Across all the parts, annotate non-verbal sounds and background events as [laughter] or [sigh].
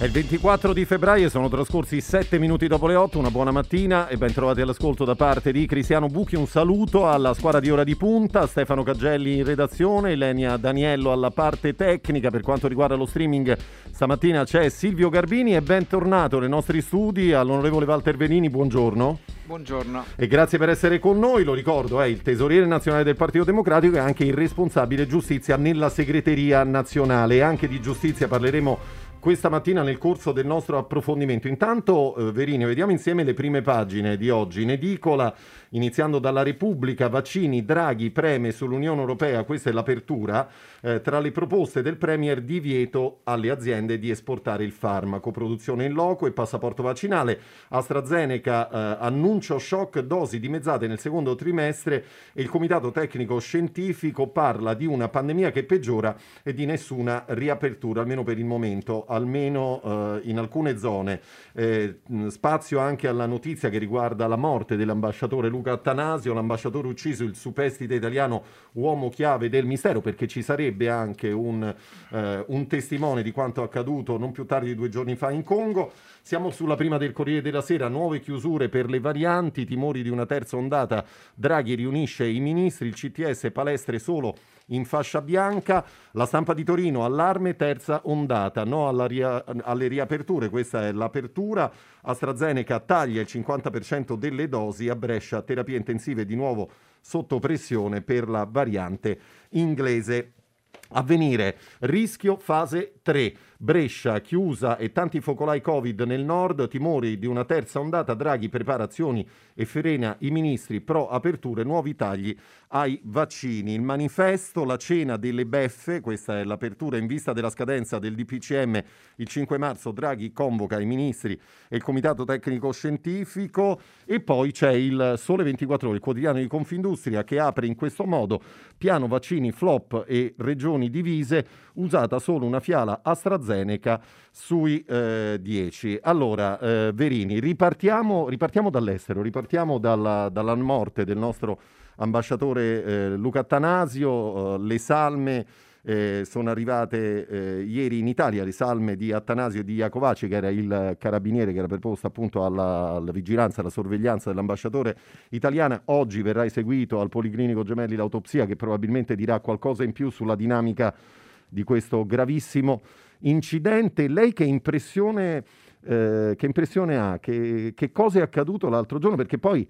È il 24 di febbraio, sono trascorsi 7 minuti dopo le 8, una buona mattina e ben trovati all'ascolto da parte di Cristiano Bucchi. Un saluto alla squadra di Ora di Punta, Stefano Caggelli in redazione, Elenia Daniello alla parte tecnica. Per quanto riguarda lo streaming, stamattina c'è Silvio Garbini e bentornato nei nostri studi all'onorevole Walter Venini, buongiorno. Buongiorno. E grazie per essere con noi, lo ricordo, è il tesoriere nazionale del Partito Democratico e anche il responsabile giustizia nella segreteria nazionale. Anche di giustizia parleremo questa mattina nel corso del nostro approfondimento. Intanto, eh, Verini, vediamo insieme le prime pagine di oggi. In edicola, iniziando dalla Repubblica, vaccini, Draghi preme sull'Unione Europea, questa è l'apertura, eh, tra le proposte del Premier divieto alle aziende di esportare il farmaco, produzione in loco e passaporto vaccinale. AstraZeneca eh, annuncio shock, dosi dimezzate nel secondo trimestre e il Comitato Tecnico Scientifico parla di una pandemia che peggiora e di nessuna riapertura, almeno per il momento almeno eh, in alcune zone. Eh, spazio anche alla notizia che riguarda la morte dell'ambasciatore Luca Attanasio, l'ambasciatore ucciso, il superstite italiano, uomo chiave del mistero, perché ci sarebbe anche un, eh, un testimone di quanto accaduto non più tardi di due giorni fa in Congo. Siamo sulla prima del Corriere della Sera, nuove chiusure per le varianti, timori di una terza ondata. Draghi riunisce i ministri, il CTS palestre solo in fascia bianca. La stampa di Torino, allarme, terza ondata, no ria- alle riaperture, questa è l'apertura. AstraZeneca taglia il 50% delle dosi, a Brescia terapie intensive di nuovo sotto pressione per la variante inglese. Avvenire, rischio fase 3. Brescia chiusa e tanti focolai Covid nel nord, timori di una terza ondata, Draghi preparazioni e frena i ministri pro aperture, nuovi tagli ai vaccini. Il manifesto, la cena delle beffe, questa è l'apertura in vista della scadenza del DPCM il 5 marzo, Draghi convoca i ministri e il comitato tecnico scientifico e poi c'è il Sole 24 ore, il quotidiano di Confindustria che apre in questo modo piano vaccini flop e regioni divise, usata solo una fiala AstraZeneca sui 10. Eh, allora, eh, Verini, ripartiamo, ripartiamo, dall'estero, ripartiamo dalla, dalla, morte del nostro ambasciatore eh, Luca Attanasio, eh, le salme eh, sono arrivate eh, ieri in Italia le salme di Attanasio di Iacovaci, che era il carabiniere che era preposto appunto alla, alla vigilanza, alla sorveglianza dell'ambasciatore italiano. Oggi verrà eseguito al Policlinico Gemelli l'autopsia che probabilmente dirà qualcosa in più sulla dinamica di questo gravissimo incidente. Lei che impressione, eh, che impressione ha? Che, che cosa è accaduto l'altro giorno? Perché poi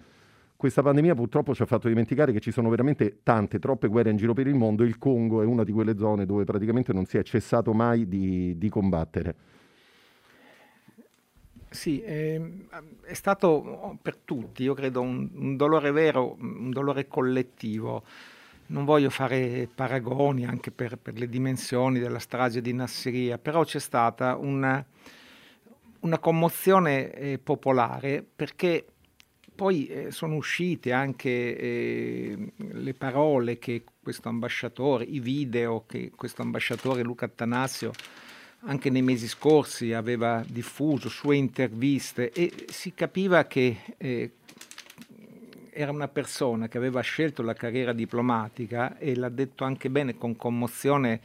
questa pandemia purtroppo ci ha fatto dimenticare che ci sono veramente tante, troppe guerre in giro per il mondo. Il Congo è una di quelle zone dove praticamente non si è cessato mai di, di combattere. Sì, è, è, stato per tutti, io credo, un, un dolore vero, un dolore collettivo non voglio fare paragoni anche per, per, le dimensioni della strage di Nasseria, però c'è stata una, una commozione eh, popolare perché poi eh, sono uscite anche eh, le parole che questo ambasciatore, i video che questo ambasciatore Luca Attanasio anche nei mesi scorsi aveva diffuso, sue interviste e si capiva che eh, era una persona che aveva scelto la carriera diplomatica e l'ha detto anche bene con commozione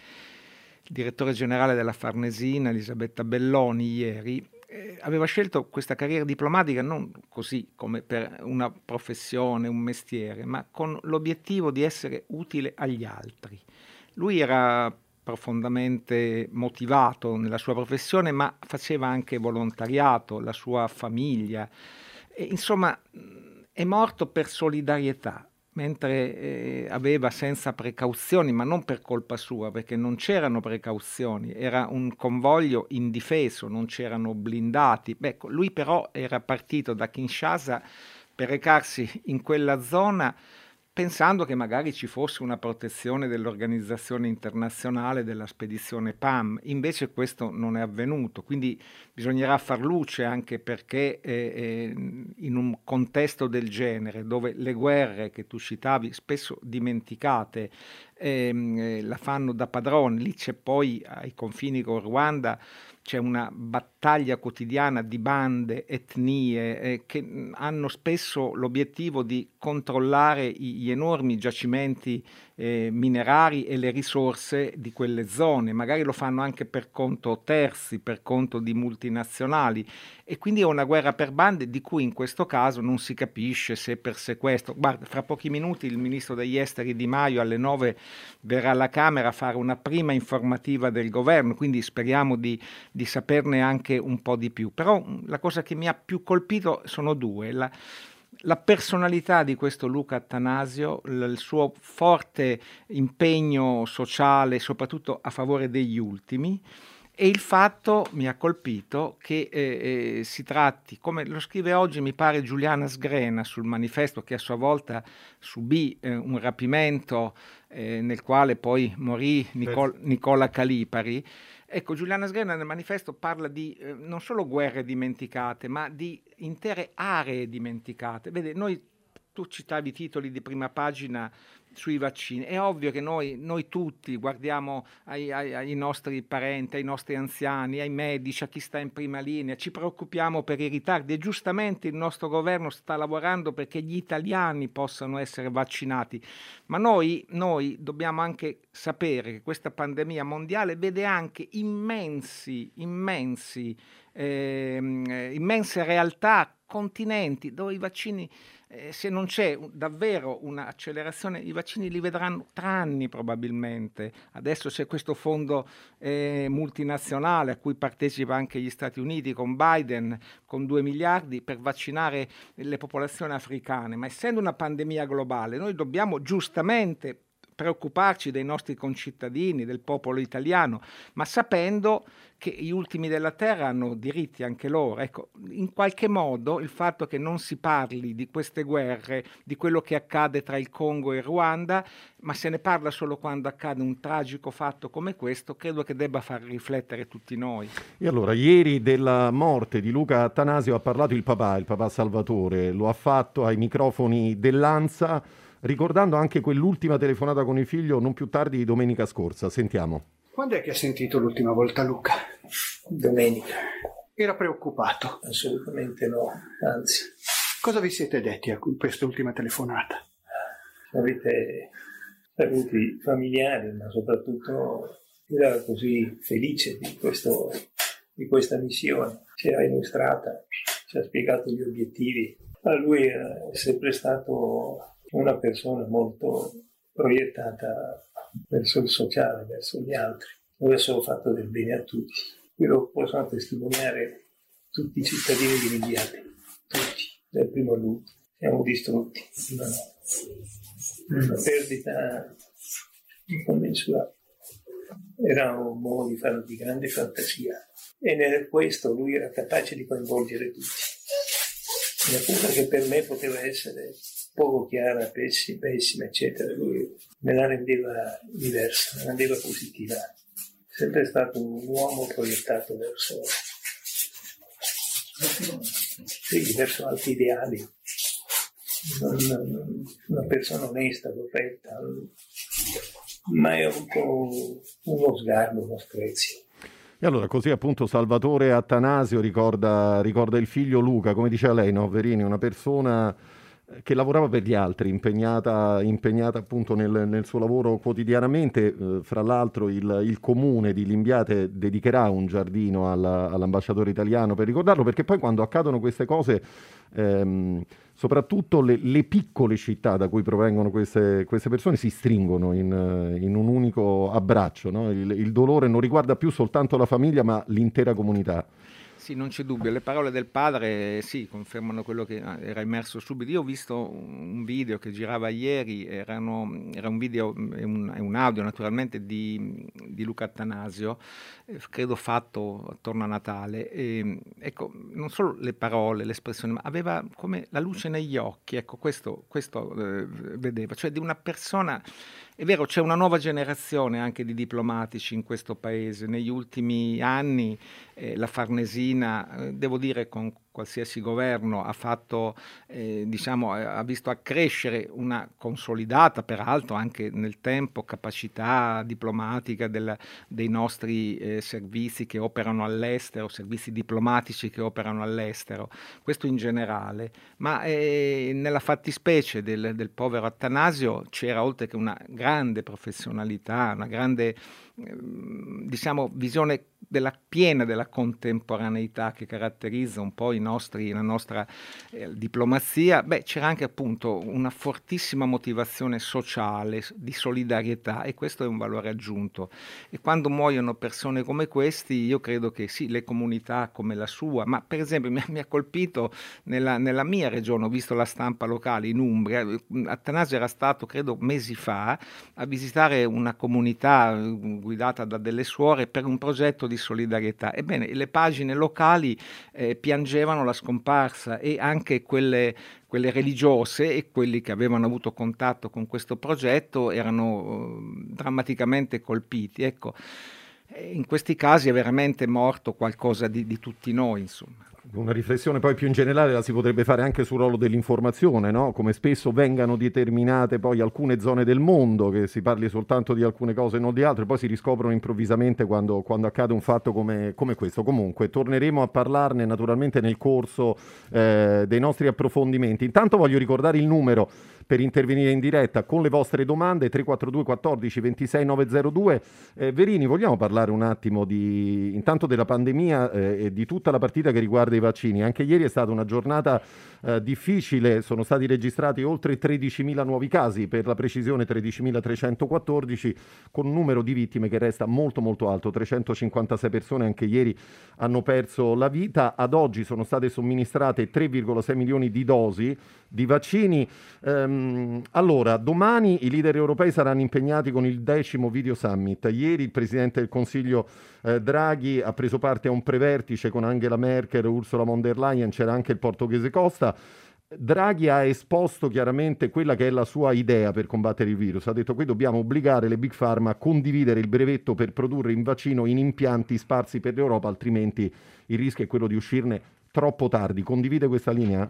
il direttore generale della Farnesina, Elisabetta Belloni, ieri, eh, aveva scelto questa carriera diplomatica non così come per una professione, un mestiere, ma con l'obiettivo di essere utile agli altri. Lui era profondamente motivato nella sua professione, ma faceva anche volontariato, la sua famiglia. E, insomma, è morto per solidarietà, mentre eh, aveva senza precauzioni, ma non per colpa sua, perché non c'erano precauzioni, era un convoglio indifeso, non c'erano blindati. Beh, lui però era partito da Kinshasa per recarsi in quella zona pensando che magari ci fosse una protezione dell'organizzazione internazionale della spedizione PAM. Invece questo non è avvenuto, quindi bisognerà far luce anche perché eh, eh, in un contesto del genere, dove le guerre che tu citavi, spesso dimenticate, ehm, eh, la fanno da padrone, lì c'è poi ai confini con Ruanda c'è una battaglia quotidiana di bande, etnie eh, che hanno spesso l'obiettivo di controllare gli enormi giacimenti eh, minerari e le risorse di quelle zone, magari lo fanno anche per conto terzi, per conto di multinazionali e quindi è una guerra per bande di cui in questo caso non si capisce se per sequestro. Guarda, fra pochi minuti il ministro degli esteri Di Maio alle 9 verrà alla Camera a fare una prima informativa del governo, quindi speriamo di, di saperne anche un po' di più. Però la cosa che mi ha più colpito sono due. La, la personalità di questo Luca Attanasio, il suo forte impegno sociale, soprattutto a favore degli ultimi, e il fatto mi ha colpito che eh, eh, si tratti, come lo scrive oggi mi pare Giuliana Sgrena sul manifesto che a sua volta subì eh, un rapimento eh, nel quale poi morì Nicol- Nicola Calipari, Ecco, Giuliana Sgrena nel manifesto parla di eh, non solo guerre dimenticate, ma di intere aree dimenticate. Vede, noi, tu citavi i titoli di prima pagina sui vaccini. È ovvio che noi, noi tutti guardiamo ai, ai, ai, nostri parenti, ai nostri anziani, ai medici, a chi sta in prima linea, ci preoccupiamo per i ritardi e giustamente il nostro governo sta lavorando perché gli italiani possano essere vaccinati. Ma noi, noi dobbiamo anche sapere che questa pandemia mondiale vede anche immensi, immensi, eh, immense realtà, continenti dove i vaccini eh, se non c'è davvero un'accelerazione, i vaccini li vedranno tra anni probabilmente. Adesso c'è questo fondo eh, multinazionale a cui partecipa anche gli Stati Uniti con Biden, con 2 miliardi per vaccinare le popolazioni africane, ma essendo una pandemia globale, noi dobbiamo giustamente preoccuparci dei nostri concittadini, del popolo italiano, ma sapendo che gli ultimi della terra hanno diritti anche loro. Ecco, in qualche modo il fatto che non si parli di queste guerre, di quello che accade tra il Congo e il Ruanda, ma se ne parla solo quando accade un tragico fatto come questo, credo che debba far riflettere tutti noi. E allora, ieri della morte di Luca Attanasio ha parlato il papà, il papà Salvatore, lo ha fatto ai microfoni dell'ANSA ricordando anche quell'ultima telefonata con il figlio non più tardi di domenica scorsa. Sentiamo. Quando è che ha sentito l'ultima volta Luca? Domenica. Era preoccupato? Assolutamente no, anzi. Cosa vi siete detti a quest'ultima telefonata? Avete saluti familiari, ma soprattutto era così felice di, questo, di questa missione. Ci ha illustrata, ci ha spiegato gli obiettivi. Ma lui è sempre stato una persona molto proiettata verso il sociale, verso gli altri, aveva solo fatto del bene a tutti. Qui lo possono testimoniare tutti i cittadini di Migliate, tutti, dal primo all'ultimo. Siamo distrutti, una, una perdita incommensurabile. Era un uomo di, di grande fantasia e nel questo lui era capace di coinvolgere tutti. Una cosa che per me poteva essere poco chiara, pessima, pessima, eccetera. Lui me la rendeva diversa, me la rendeva positiva. Sempre stato un uomo proiettato verso, sì, verso altri ideali. Una persona onesta, corretta, ma è un po' uno sguardo, uno sprezzo. E allora così appunto Salvatore Attanasio ricorda, ricorda il figlio Luca, come diceva lei, no, Verini, una persona che lavorava per gli altri, impegnata, impegnata appunto nel, nel, suo lavoro quotidianamente. Eh, fra l'altro il, il, comune di Limbiate dedicherà un giardino alla, all'ambasciatore italiano per ricordarlo, perché poi quando accadono queste cose, ehm, soprattutto le, le, piccole città da cui provengono queste, queste persone si stringono in, in un unico abbraccio. No? Il, il dolore non riguarda più soltanto la famiglia, ma l'intera comunità. Sì, non c'è dubbio. Le parole del padre sì, confermano quello che ah, era emerso subito. Io ho visto un video che girava ieri, erano, era un video e un, un, audio naturalmente di, di Luca Attanasio, eh, credo fatto attorno a Natale. E, ecco, non solo le parole, l'espressione, ma aveva come la luce negli occhi. Ecco, questo, questo eh, vedeva, cioè di una persona è vero, c'è una nuova generazione anche di diplomatici in questo paese. Negli ultimi anni eh, la Farnesina, eh, devo dire con qualsiasi governo ha fatto, eh, diciamo, ha visto accrescere una consolidata, peraltro anche nel tempo, capacità diplomatica del, dei nostri eh, servizi che operano all'estero, servizi diplomatici che operano all'estero, questo in generale, ma eh, nella fattispecie del, del povero Attanasio c'era oltre che una grande professionalità, una grande diciamo, visione della piena della contemporaneità che caratterizza un po' nostri, la nostra eh, diplomazia, beh, c'era anche appunto una fortissima motivazione sociale, di solidarietà e questo è un valore aggiunto. E quando muoiono persone come questi, io credo che sì, le comunità come la sua, ma per esempio mi, mi ha colpito nella, nella, mia regione, ho visto la stampa locale in Umbria, Attanasio era stato, credo, mesi fa a visitare una comunità guidata da delle suore per un progetto di solidarietà. Ebbene, le pagine locali eh, piangevano la scomparsa e anche quelle, quelle religiose e quelli che avevano avuto contatto con questo progetto erano eh, drammaticamente colpiti. Ecco, in questi casi è veramente morto qualcosa di, di tutti noi, insomma. Una riflessione poi più in generale la si potrebbe fare anche sul ruolo dell'informazione, no? come spesso vengano determinate poi alcune zone del mondo, che si parli soltanto di alcune cose e non di altre, poi si riscoprono improvvisamente quando, quando accade un fatto come, come, questo. Comunque torneremo a parlarne naturalmente nel corso eh, dei nostri approfondimenti. Intanto voglio ricordare il numero per intervenire in diretta con le vostre domande 342 14 26 902. Eh, Verini, vogliamo parlare un attimo di, intanto della pandemia eh, e di tutta la partita che riguarda i vaccini? Anche ieri è stata una giornata eh, difficile, sono stati registrati oltre 13.000 nuovi casi, per la precisione 13.314, con un numero di vittime che resta molto molto alto, 356 persone anche ieri hanno perso la vita, ad oggi sono state somministrate 3,6 milioni di dosi di vaccini. Ehm, allora, domani i leader europei saranno impegnati con il decimo video summit. Ieri il Presidente del Consiglio eh, Draghi ha preso parte a un prevertice con Angela Merkel, Ursula von der Leyen, c'era anche il portoghese Costa. Draghi ha esposto chiaramente quella che è la sua idea per combattere il virus. Ha detto qui dobbiamo obbligare le big pharma a condividere il brevetto per produrre il vaccino in impianti sparsi per l'Europa, altrimenti il rischio è quello di uscirne troppo tardi. Condivide questa linea?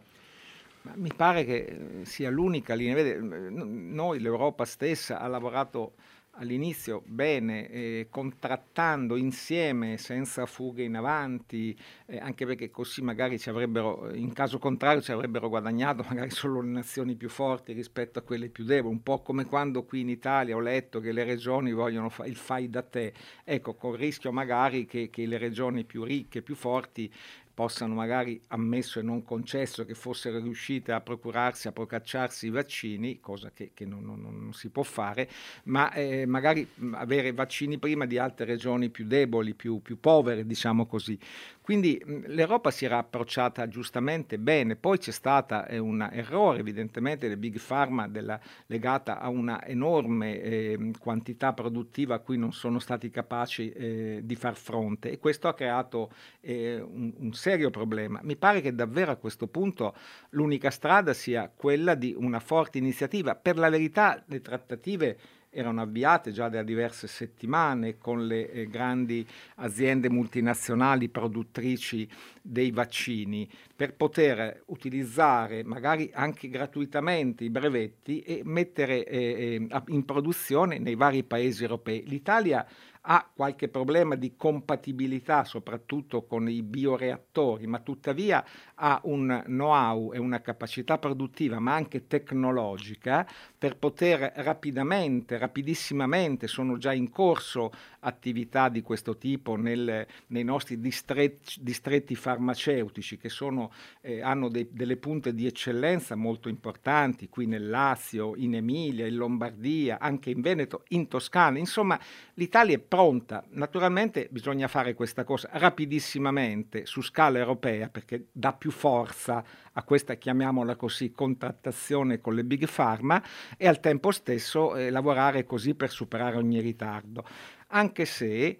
Mi pare che sia l'unica linea. Vede, noi, l'Europa stessa, ha lavorato all'inizio bene, eh, contrattando insieme senza fughe in avanti, eh, anche perché così magari ci avrebbero, in caso contrario ci avrebbero guadagnato [laughs] magari solo le nazioni più forti rispetto a quelle più deboli, un po' come quando qui in Italia ho letto che le regioni vogliono fa- il fai da te, ecco, con il rischio magari che, che le regioni più ricche, più forti possano magari, ammesso e non concesso, che fossero riuscite a procurarsi, a procacciarsi i vaccini, cosa che, che non, non, non, si può fare, ma eh, magari avere vaccini prima di altre regioni più deboli, più, più povere, diciamo così. Quindi l'Europa si era approcciata giustamente bene, poi c'è stato eh, un errore evidentemente del Big Pharma della, legata a una enorme eh, quantità produttiva a cui non sono stati capaci eh, di far fronte e questo ha creato eh, un, un serio problema. Mi pare che davvero a questo punto l'unica strada sia quella di una forte iniziativa. Per la verità le trattative erano avviate già da diverse settimane con le eh, grandi aziende multinazionali produttrici dei vaccini per poter utilizzare magari anche gratuitamente i brevetti e mettere eh, eh in produzione nei vari paesi europei. L'Italia ha qualche problema di compatibilità soprattutto con i bioreattori, ma tuttavia ha un know-how e una capacità produttiva, ma anche tecnologica, per poter rapidamente, rapidissimamente, sono già in corso attività di questo tipo nel, nei nostri distretti, distretti, farmaceutici che sono, eh, hanno dei, delle punte di eccellenza molto importanti, qui nel Lazio, in Emilia, in Lombardia, anche in Veneto, in Toscana. Insomma, l'Italia è pronta. Naturalmente bisogna fare questa cosa rapidissimamente su scala europea perché dà più forza a questa, chiamiamola così, contrattazione con le big pharma e al tempo stesso eh, lavorare così per superare ogni ritardo. Anche se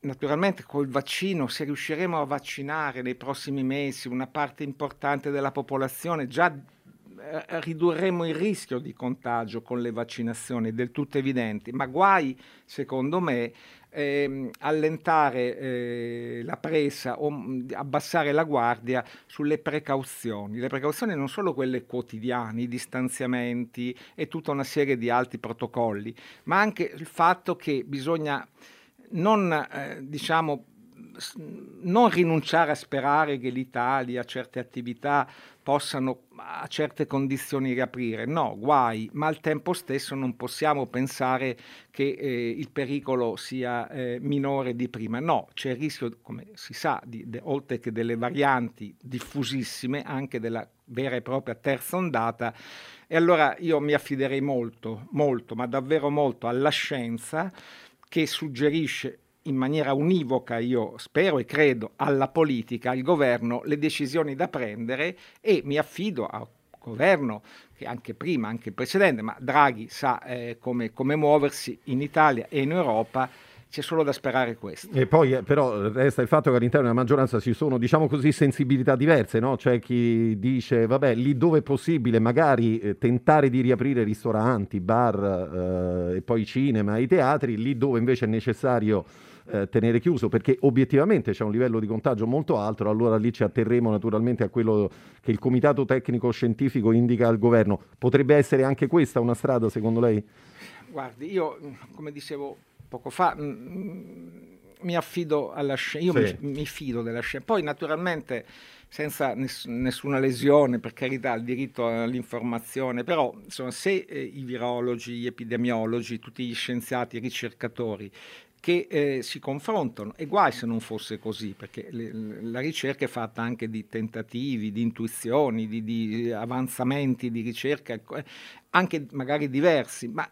naturalmente col vaccino, se riusciremo a vaccinare nei prossimi mesi una parte importante della popolazione, già ridurremo il rischio di contagio con le vaccinazioni, del tutto evidenti, ma guai, secondo me, eh, allentare eh, la presa o mh, abbassare la guardia sulle precauzioni. Le precauzioni non solo quelle quotidiane, i distanziamenti e tutta una serie di altri protocolli, ma anche il fatto che bisogna non eh, diciamo non rinunciare a sperare che l'Italia, certe attività possano a certe condizioni riaprire, no, guai, ma al tempo stesso non possiamo pensare che eh, il pericolo sia eh, minore di prima, no, c'è il rischio, come si sa, di, de, oltre che delle varianti diffusissime, anche della vera e propria terza ondata, e allora io mi affiderei molto, molto, ma davvero molto alla scienza che suggerisce in maniera univoca, io spero e credo, alla politica, al governo, le decisioni da prendere e mi affido al governo che anche prima, anche il precedente, ma Draghi sa eh, come, come muoversi in Italia e in Europa c'è solo da sperare questo. E poi eh, però resta il fatto che all'interno della maggioranza ci sono, diciamo così, sensibilità diverse, no? C'è chi dice, vabbè, lì dove è possibile magari eh, tentare di riaprire ristoranti, bar eh, e poi cinema, i teatri, lì dove invece è necessario eh, tenere chiuso perché obiettivamente c'è un livello di contagio molto alto, allora lì ci atterremo naturalmente a quello che il comitato tecnico scientifico indica al governo. Potrebbe essere anche questa una strada secondo lei? Guardi, io come dicevo poco fa mh, mm, mi affido alla scienza, io sì. mi, mi, fido della scienza, poi naturalmente senza ness- nessuna lesione, per carità, il diritto all'informazione, però insomma, se eh, i virologi, gli epidemiologi, tutti gli scienziati, i ricercatori che eh, si confrontano e guai se non fosse così, perché le, la ricerca è fatta anche di tentativi, di intuizioni, di, di avanzamenti di ricerca, eh, anche magari diversi, ma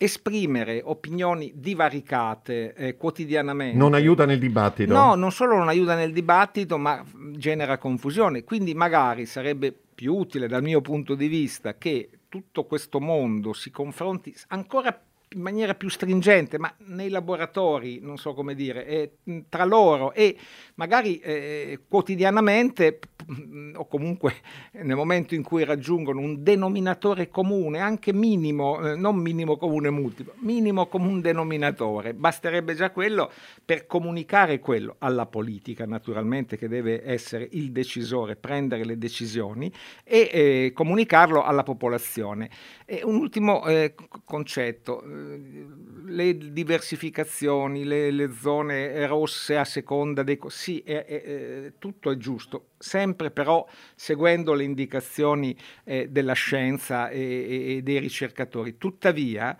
esprimere opinioni divaricate eh, quotidianamente. Non aiuta nel dibattito. No, non solo non aiuta nel dibattito, ma genera confusione. Quindi magari sarebbe più utile dal mio punto di vista che tutto questo mondo si confronti ancora più in maniera più stringente, ma nei laboratori, non so come dire, eh, tra loro e magari eh, quotidianamente o comunque nel momento in cui raggiungono un denominatore comune, anche minimo, eh, non minimo comune multiplo, minimo comune denominatore, basterebbe già quello per comunicare quello alla politica, naturalmente, che deve essere il decisore, prendere le decisioni e eh, comunicarlo alla popolazione. E un ultimo eh, concetto le diversificazioni, le, le, zone rosse a seconda dei... Sì, è, è, tutto è giusto, sempre però seguendo le indicazioni eh, della scienza e, e dei ricercatori. Tuttavia,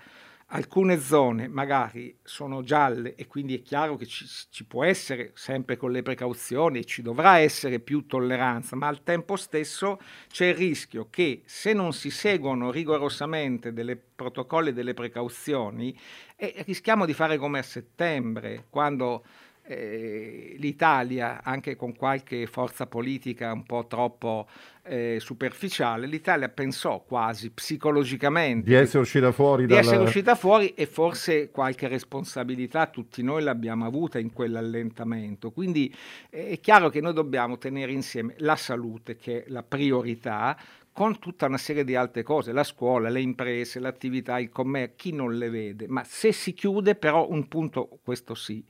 alcune zone magari sono gialle e quindi è chiaro che ci, ci, può essere sempre con le precauzioni, ci dovrà essere più tolleranza, ma al tempo stesso c'è il rischio che se non si seguono rigorosamente dei protocolli e delle precauzioni, eh, rischiamo di fare come a settembre, quando eh, l'Italia, anche con qualche forza politica un po' troppo eh, superficiale, l'Italia pensò quasi psicologicamente di essere uscita fuori, di dalla... essere uscita fuori e forse qualche responsabilità tutti noi l'abbiamo avuta in quell'allentamento. Quindi eh, è chiaro che noi dobbiamo tenere insieme la salute, che è la priorità, con tutta una serie di altre cose, la scuola, le imprese, l'attività, il commercio, chi non le vede, ma se si chiude però un punto, questo sì,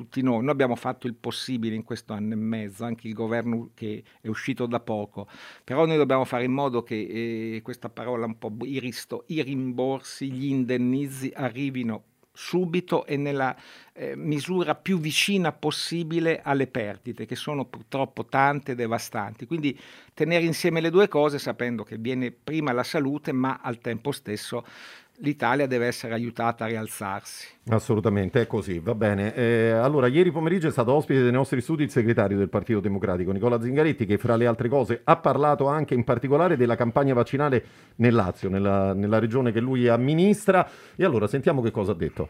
tutti noi. Noi abbiamo fatto il possibile in questo anno e mezzo, anche il governo che è uscito da poco, però noi dobbiamo fare in modo che eh, questa parola un po' i, i rimborsi, gli indennizi arrivino subito e nella eh, misura più vicina possibile alle perdite, che sono purtroppo tante e devastanti. Quindi tenere insieme le due cose sapendo che viene prima la salute, ma al tempo stesso l'Italia deve essere aiutata a rialzarsi. Assolutamente, è così, va bene. Eh, allora, ieri pomeriggio è stato ospite dei nostri studi il segretario del Partito Democratico, Nicola Zingaretti, che fra le altre cose ha parlato anche in particolare della campagna vaccinale nel Lazio, nella, nella regione che lui amministra. E allora sentiamo che cosa ha detto.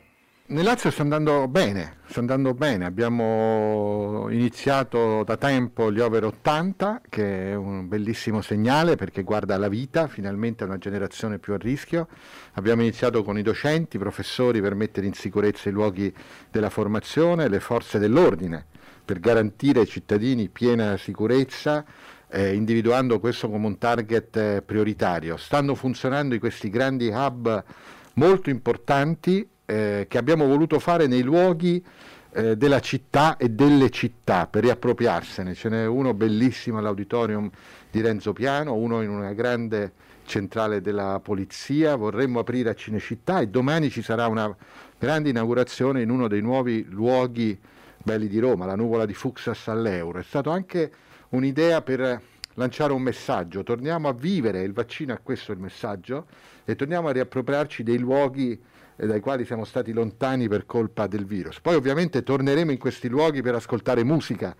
Nel Lazio sta andando bene, sta andando bene, abbiamo iniziato da tempo gli over 80 che è un bellissimo segnale perché guarda la vita, finalmente una generazione più a rischio, abbiamo iniziato con i docenti, i professori per mettere in sicurezza i luoghi della formazione, le forze dell'ordine per garantire ai cittadini piena sicurezza eh, individuando questo come un target eh, prioritario. Stanno funzionando questi grandi hub molto importanti eh, che abbiamo voluto fare nei luoghi eh, della città e delle città per riappropriarsene. Ce n'è uno bellissimo all'auditorium di Renzo Piano, uno in una grande centrale della polizia, vorremmo aprire a Cinecittà e domani ci sarà una grande inaugurazione in uno dei nuovi luoghi belli di Roma, la nuvola di Fuxas all'Euro. È stato anche un'idea per lanciare un messaggio, torniamo a vivere, il vaccino è questo il messaggio, e torniamo a riappropriarci dei luoghi dai quali siamo stati lontani per colpa del virus. Poi ovviamente torneremo in questi luoghi per ascoltare musica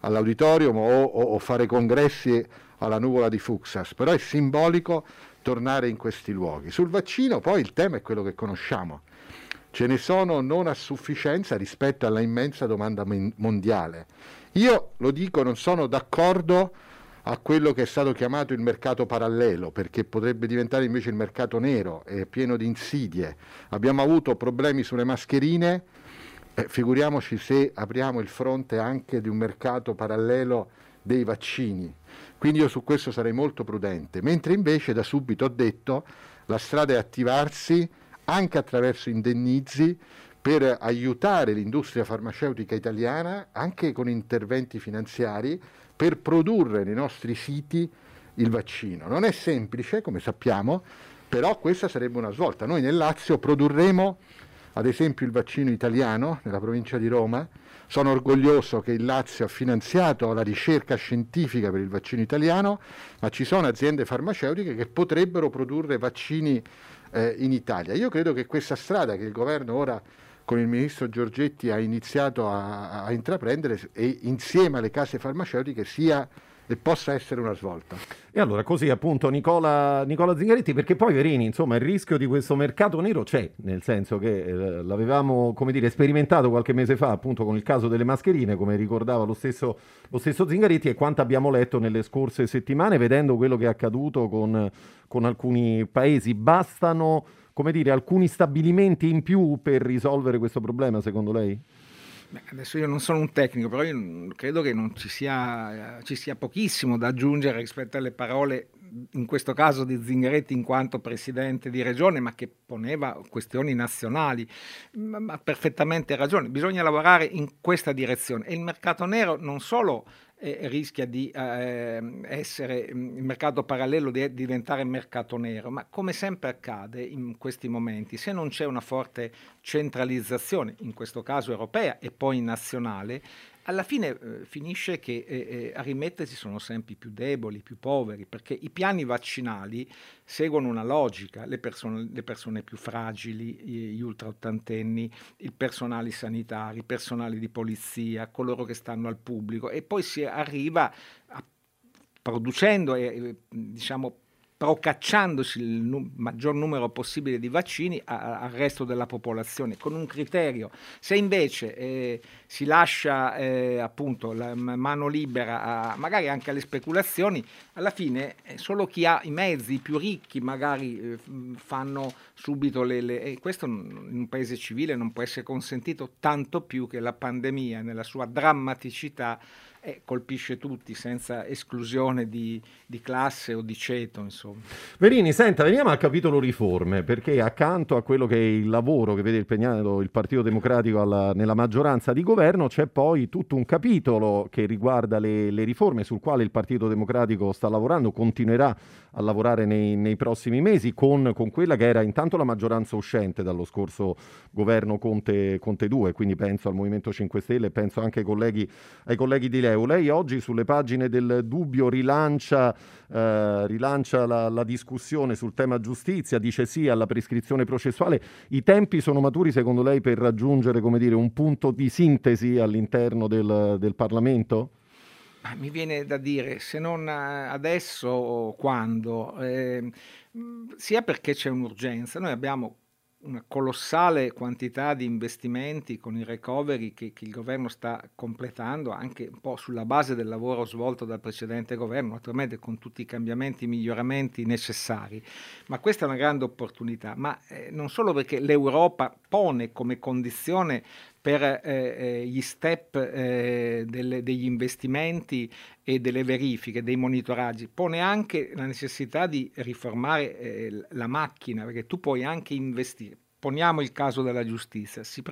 all'auditorium o, o, o fare congressi alla nuvola di Fuxas, però è simbolico tornare in questi luoghi. Sul vaccino poi il tema è quello che conosciamo. Ce ne sono non a sufficienza rispetto alla immensa domanda mondiale. Io lo dico, non sono d'accordo a quello che è stato chiamato il mercato parallelo, perché potrebbe diventare invece il mercato nero, è pieno di insidie. Abbiamo avuto problemi sulle mascherine, eh, figuriamoci se apriamo il fronte anche di un mercato parallelo dei vaccini. Quindi io su questo sarei molto prudente, mentre invece da subito ho detto la strada è attivarsi anche attraverso indennizi per aiutare l'industria farmaceutica italiana anche con interventi finanziari per produrre nei nostri siti il vaccino. Non è semplice, come sappiamo, però questa sarebbe una svolta. Noi nel Lazio produrremo, ad esempio, il vaccino italiano nella provincia di Roma. Sono orgoglioso che il Lazio ha finanziato la ricerca scientifica per il vaccino italiano, ma ci sono aziende farmaceutiche che potrebbero produrre vaccini eh, in Italia. Io credo che questa strada che il governo ora con il ministro Giorgetti ha iniziato a, a intraprendere e insieme alle case farmaceutiche sia e possa essere una svolta. E allora così appunto Nicola, Nicola Zingaretti, perché poi Verini, insomma il rischio di questo mercato nero c'è, nel senso che eh, l'avevamo come dire sperimentato qualche mese fa appunto con il caso delle mascherine, come ricordava lo stesso, lo stesso Zingaretti e quanto abbiamo letto nelle scorse settimane vedendo quello che è accaduto con, con alcuni paesi. Bastano come dire, alcuni stabilimenti in più per risolvere questo problema, secondo lei? Beh, adesso io non sono un tecnico, però io credo che non ci sia, ci sia pochissimo da aggiungere rispetto alle parole in questo caso di Zingaretti in quanto presidente di regione, ma che poneva questioni nazionali, ha perfettamente ragione. Bisogna lavorare in questa direzione e il mercato nero non solo eh, rischia di eh, essere mm, il mercato parallelo di diventare mercato nero, ma come sempre accade in questi momenti, se non c'è una forte centralizzazione, in questo caso europea e poi nazionale, alla fine eh, finisce che eh, eh, a rimettersi sono sempre i più deboli, i più poveri, perché i piani vaccinali seguono una logica, le persone, le persone più fragili, gli ultraottantenni, il personale sanitario, i personali di polizia, coloro che stanno al pubblico. E poi si arriva a, producendo e diciamo procacciandosi il nu- maggior numero possibile di vaccini a- al resto della popolazione, con un criterio. Se invece eh, si lascia eh, appunto la mano libera, a, magari anche alle speculazioni, alla fine eh, solo chi ha i mezzi, i più ricchi, magari eh, fanno subito le, le... E questo in un paese civile non può essere consentito, tanto più che la pandemia nella sua drammaticità eh, colpisce tutti senza esclusione di, di, classe o di ceto. Insomma. Verini, senta, veniamo al capitolo riforme, perché accanto a quello che è il lavoro che vede impegnato il Partito Democratico alla, nella maggioranza di governo, c'è poi tutto un capitolo che riguarda le, le, riforme sul quale il Partito Democratico sta lavorando, continuerà a lavorare nei, nei prossimi mesi con, con, quella che era intanto la maggioranza uscente dallo scorso governo Conte, Conte 2, quindi penso al Movimento 5 Stelle e penso anche ai colleghi, ai colleghi di Leo lei oggi sulle pagine del Dubbio rilancia, eh, rilancia la, la, discussione sul tema giustizia, dice sì alla prescrizione processuale. I tempi sono maturi secondo lei per raggiungere dire, un punto di sintesi all'interno del, del Parlamento? Mi viene da dire, se non adesso, quando? Eh, sia perché c'è un'urgenza. Noi abbiamo una colossale quantità di investimenti con i recovery che, che, il governo sta completando anche un po' sulla base del lavoro svolto dal precedente governo, naturalmente con tutti i cambiamenti e miglioramenti necessari. Ma questa è una grande opportunità, ma eh, non solo perché l'Europa pone come condizione per eh, eh, gli step eh, delle, degli investimenti e delle verifiche, dei monitoraggi, pone anche la necessità di riformare eh, la macchina, perché tu puoi anche investire poniamo il caso della giustizia, si,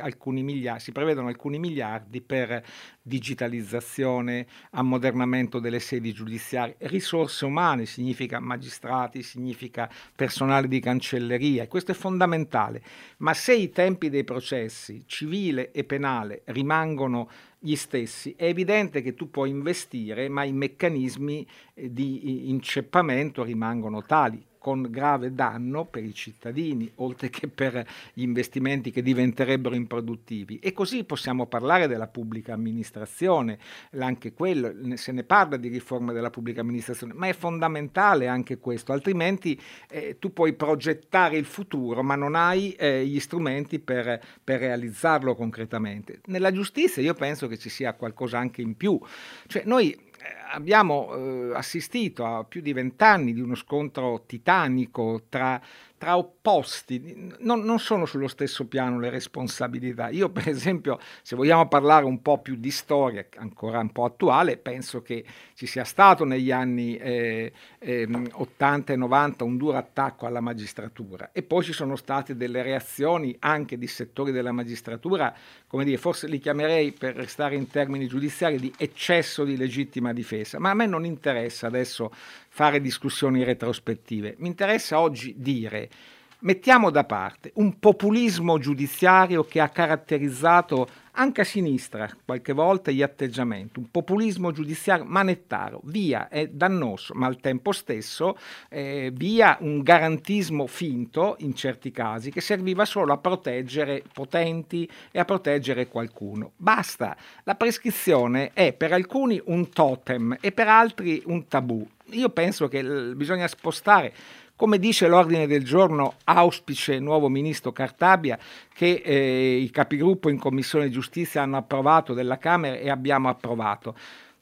alcuni miliardi, si prevedono alcuni miliardi per digitalizzazione, ammodernamento delle sedi giudiziarie, risorse umane, significa magistrati, significa personale di cancelleria, questo è fondamentale. Ma se i tempi dei processi civile e penale rimangono gli stessi, è evidente che tu puoi investire, ma i meccanismi eh, di inceppamento rimangono tali con grave danno per i cittadini, oltre che per gli investimenti che diventerebbero improduttivi. E così possiamo parlare della pubblica amministrazione, anche quello, se ne parla di riforma della pubblica amministrazione, ma è fondamentale anche questo, altrimenti eh, tu puoi progettare il futuro, ma non hai eh, gli strumenti per, per realizzarlo concretamente. Nella giustizia io penso che ci sia qualcosa anche in più, cioè noi abbiamo eh, assistito a più di vent'anni di uno scontro titanico tra tra opposti, non, non, sono sullo stesso piano le responsabilità. Io, per esempio, se vogliamo parlare un po' più di storia, ancora un po' attuale, penso che ci sia stato negli anni eh, eh, 80 e 90 un duro attacco alla magistratura e poi ci sono state delle reazioni anche di settori della magistratura, come dire, forse li chiamerei, per restare in termini giudiziari, di eccesso di legittima difesa, ma a me non interessa adesso fare discussioni retrospettive. Mi interessa oggi dire, mettiamo da parte un populismo giudiziario che ha caratterizzato anche a sinistra qualche volta gli atteggiamenti, un populismo giudiziario manettaro, via, è dannoso, ma al tempo stesso eh, via un garantismo finto in certi casi che serviva solo a proteggere potenti e a proteggere qualcuno. Basta, la prescrizione è per alcuni un totem e per altri un tabù. Io penso che bisogna spostare come dice l'ordine del giorno, auspice nuovo ministro Cartabia, che eh, i capigruppo in Commissione Giustizia hanno approvato della Camera e abbiamo approvato.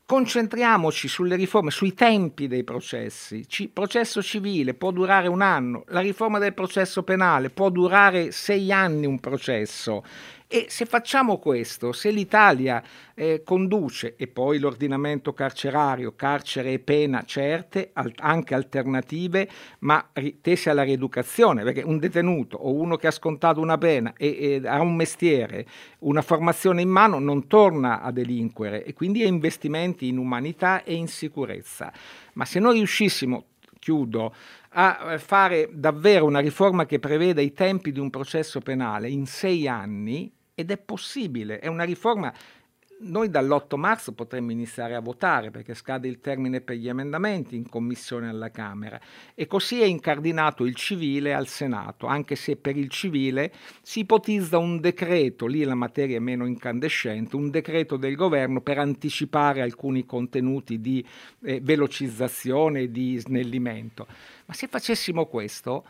Concentriamoci sulle riforme, sui tempi dei processi. C- processo civile può durare un anno, la riforma del processo penale può durare sei anni un processo e se facciamo questo, se l'Italia eh, conduce, e poi l'ordinamento carcerario, carcere e pena certe, al- anche alternative, ma ri- tese alla rieducazione, perché un detenuto o uno che ha scontato una pena e, e ha un mestiere, una formazione in mano, non torna a delinquere e quindi ha investimenti in umanità e in sicurezza. Ma se noi riuscissimo, chiudo, a fare davvero una riforma che preveda i tempi di un processo penale in sei anni, ed è possibile, è una riforma. Noi dall'8 marzo potremmo iniziare a votare perché scade il termine per gli emendamenti in commissione alla Camera e così è incardinato il civile al Senato, anche se per il civile si ipotizza un decreto, lì la materia è meno incandescente, un decreto del governo per anticipare alcuni contenuti di eh, velocizzazione e di snellimento. Ma se facessimo questo,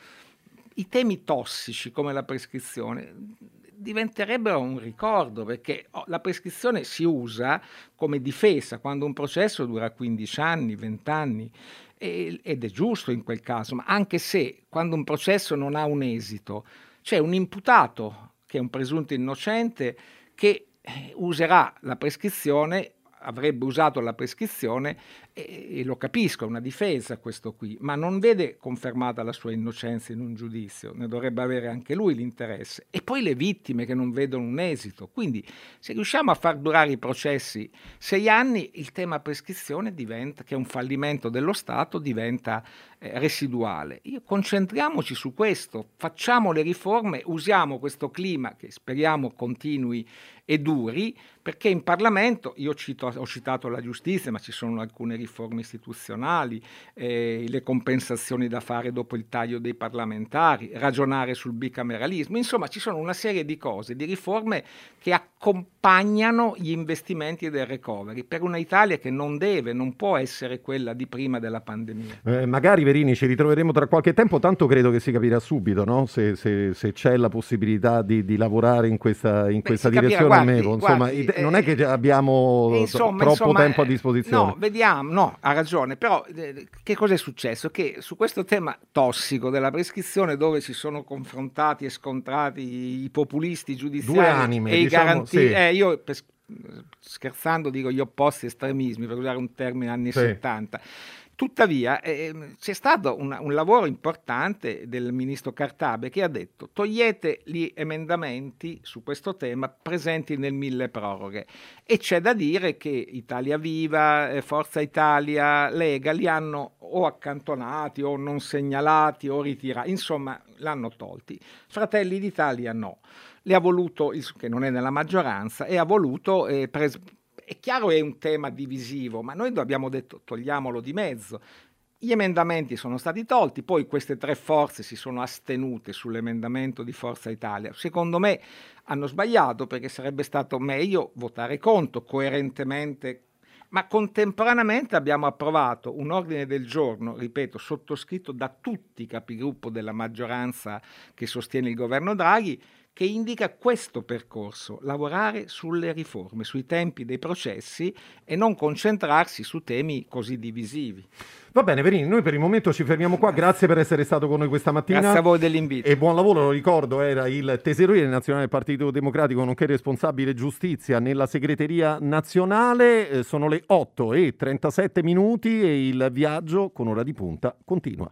i temi tossici come la prescrizione diventerebbero un ricordo perché oh, la prescrizione si usa come difesa quando un processo dura 15 anni, 20 anni ed è giusto in quel caso, ma anche se quando un processo non ha un esito, c'è un imputato che è un presunto innocente che eh, userà la prescrizione avrebbe usato la prescrizione e, lo capisco, è una difesa questo qui, ma non vede confermata la sua innocenza in un giudizio, ne dovrebbe avere anche lui l'interesse. E poi le vittime che non vedono un esito. Quindi se riusciamo a far durare i processi sei anni, il tema prescrizione diventa, che è un fallimento dello Stato, diventa eh, residuale. Io, concentriamoci su questo, facciamo le riforme, usiamo questo clima che speriamo continui e duri, perché in Parlamento, io cito, ho citato la giustizia, ma ci sono alcune riforme istituzionali, eh, le compensazioni da fare dopo il taglio dei parlamentari, ragionare sul bicameralismo, insomma ci sono una serie di cose, di riforme che accompagnano gli investimenti del recovery per una Italia che non deve, non può essere quella di prima della pandemia. Eh, magari Verini ci ritroveremo tra qualche tempo, tanto credo che si capirà subito no? se, se, se, c'è la possibilità di, di lavorare in questa, in Beh, questa direzione guardi, Insomma, guardi, eh, non è che abbiamo insomma, troppo insomma, tempo a disposizione. No, vediamo, no, ha ragione, però eh, che cosa è successo? Che su questo tema tossico della prescrizione dove si sono confrontati e scontrati i populisti giudiziari anime, e diciamo, i garantisti, sì. eh, io scherzando dico gli opposti estremismi, per usare un termine anni Sì. 70. Tuttavia eh, c'è stato un, un lavoro importante del ministro Cartabia che ha detto togliete gli emendamenti su questo tema presenti nel mille proroghe e c'è da dire che Italia Viva, eh, Forza Italia, Lega li hanno o accantonati o non segnalati o ritirati, insomma l'hanno tolti. Fratelli d'Italia no, le ha voluto, che non è nella maggioranza, e ha voluto eh, pres- è chiaro è un tema divisivo, ma noi abbiamo detto togliamolo di mezzo. Gli emendamenti sono stati tolti, poi queste tre forze si sono astenute sull'emendamento di Forza Italia. Secondo me hanno sbagliato perché sarebbe stato meglio votare contro coerentemente, ma contemporaneamente abbiamo approvato un ordine del giorno, ripeto, sottoscritto da tutti i capigruppo della maggioranza che sostiene il governo Draghi, che indica questo percorso, lavorare sulle riforme, sui tempi dei processi e non concentrarsi su temi così divisivi. Va bene, Verini, noi per il momento ci fermiamo qua. Grazie per essere stato con noi questa mattina. Grazie a voi dell'invito. E buon lavoro, lo ricordo, era il tesoriere nazionale del Partito Democratico, nonché responsabile giustizia nella segreteria nazionale. Eh, Sono le 8 e 37 minuti e il viaggio con ora di punta continua.